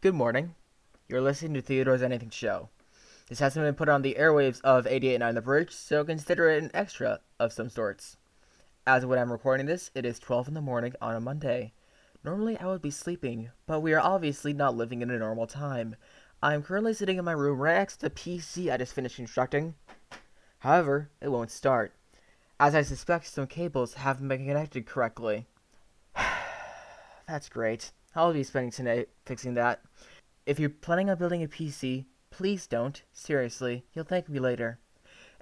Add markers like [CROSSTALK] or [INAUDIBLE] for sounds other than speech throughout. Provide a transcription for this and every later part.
Good morning. You're listening to Theodore's Anything Show. This hasn't been put on the airwaves of 88.9 The Bridge, so consider it an extra of some sorts. As of when I'm recording this, it is 12 in the morning on a Monday. Normally I would be sleeping, but we are obviously not living in a normal time. I am currently sitting in my room right next to the PC I just finished constructing. However, it won't start, as I suspect some cables haven't been connected correctly. [SIGHS] That's great. I'll be spending tonight fixing that. If you're planning on building a PC, please don't. Seriously, you'll thank me later.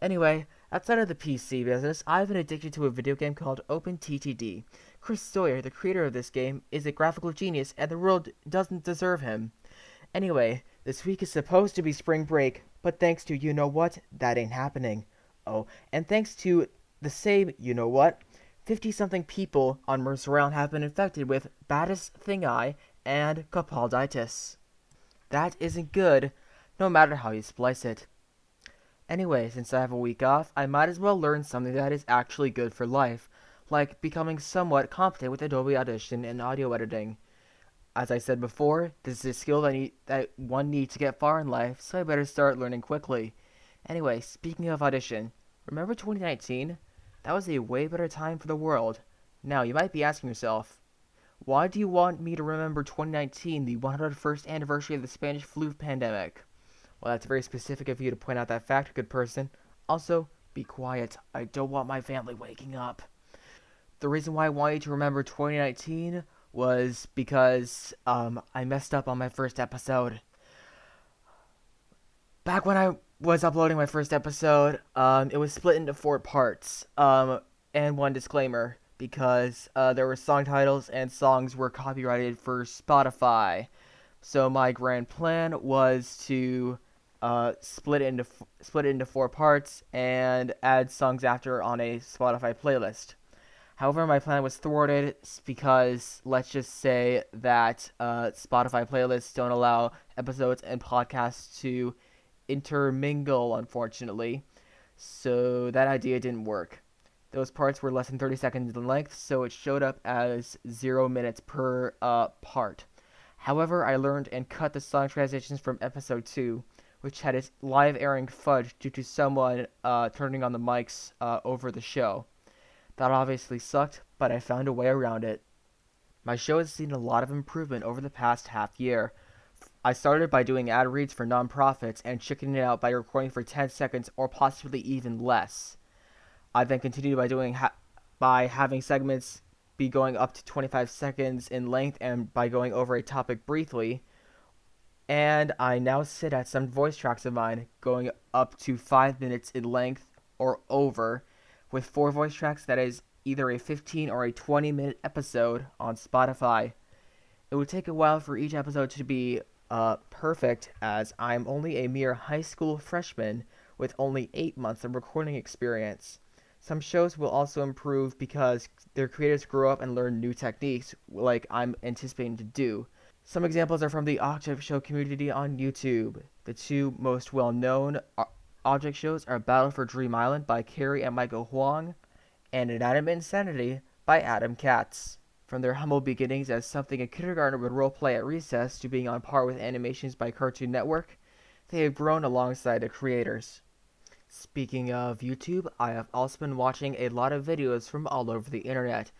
Anyway, outside of the PC business, I've been addicted to a video game called OpenTTD. Chris Sawyer, the creator of this game, is a graphical genius, and the world doesn't deserve him. Anyway, this week is supposed to be spring break, but thanks to you know what, that ain't happening. Oh, and thanks to the same you know what, 50 something people on Mercer Island have been infected with Batis thingai and capalditis. That isn't good, no matter how you splice it. Anyway, since I have a week off, I might as well learn something that is actually good for life, like becoming somewhat competent with Adobe Audition and audio editing. As I said before, this is a skill that, need, that one needs to get far in life, so I better start learning quickly. Anyway, speaking of Audition, remember 2019? That was a way better time for the world. Now, you might be asking yourself, why do you want me to remember 2019, the 101st anniversary of the Spanish flu pandemic? Well, that's very specific of you to point out that fact, good person. Also, be quiet. I don't want my family waking up. The reason why I want you to remember 2019 was because um, I messed up on my first episode. Back when I was uploading my first episode, um, it was split into four parts. Um, and one disclaimer because uh, there were song titles and songs were copyrighted for Spotify. So my grand plan was to uh, split it into f- split it into four parts and add songs after on a Spotify playlist. However, my plan was thwarted because let's just say that uh, Spotify playlists don't allow episodes and podcasts to intermingle, unfortunately. So that idea didn't work. Those parts were less than 30 seconds in length, so it showed up as 0 minutes per uh, part. However, I learned and cut the song transitions from episode 2, which had its live airing fudged due to someone uh, turning on the mics uh, over the show. That obviously sucked, but I found a way around it. My show has seen a lot of improvement over the past half year, I started by doing ad reads for nonprofits and chickening it out by recording for 10 seconds or possibly even less. I then continued by doing ha- by having segments be going up to 25 seconds in length and by going over a topic briefly. And I now sit at some voice tracks of mine going up to 5 minutes in length or over with four voice tracks that is either a 15 or a 20 minute episode on Spotify. It would take a while for each episode to be uh, perfect as I'm only a mere high school freshman with only eight months of recording experience. Some shows will also improve because their creators grow up and learn new techniques, like I'm anticipating to do. Some examples are from the Object Show community on YouTube. The two most well known object shows are Battle for Dream Island by Cary and Michael Huang, and Inanimate Insanity by Adam Katz. From their humble beginnings as something a kindergartner would roleplay at recess to being on par with animations by Cartoon Network, they have grown alongside the creators. Speaking of YouTube, I have also been watching a lot of videos from all over the internet.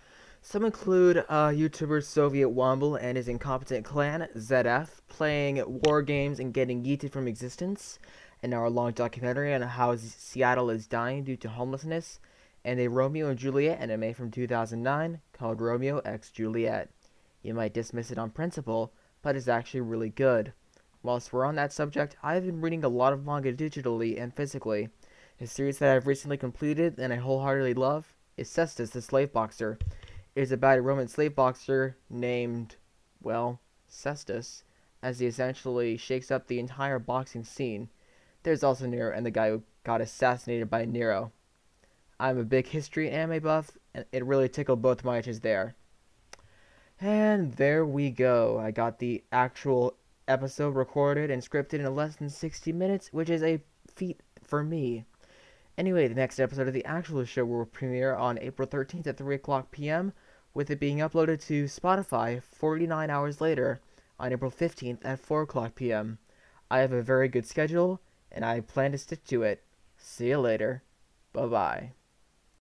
Some include uh, YouTuber Soviet Womble and his incompetent clan, ZF, playing war games and getting yeeted from existence, an hour long documentary on how Seattle is dying due to homelessness, and a Romeo and Juliet anime from 2009 called Romeo x Juliet. You might dismiss it on principle, but it's actually really good. Whilst we're on that subject, I've been reading a lot of manga digitally and physically. A series that I've recently completed and I wholeheartedly love is Cestus the Slave Boxer. It is about a Roman slave boxer named, well, Cestus, as he essentially shakes up the entire boxing scene. There's also Nero and the guy who got assassinated by Nero. I'm a big history and anime buff, and it really tickled both my itches there. And there we go. I got the actual episode recorded and scripted in less than 60 minutes, which is a feat for me. Anyway, the next episode of the actual show will premiere on April 13th at 3 o'clock p.m., with it being uploaded to Spotify 49 hours later. on April 15th at 4 o'clock p.m. I have a very good schedule, and I plan to stick to it. See you later. Bye bye.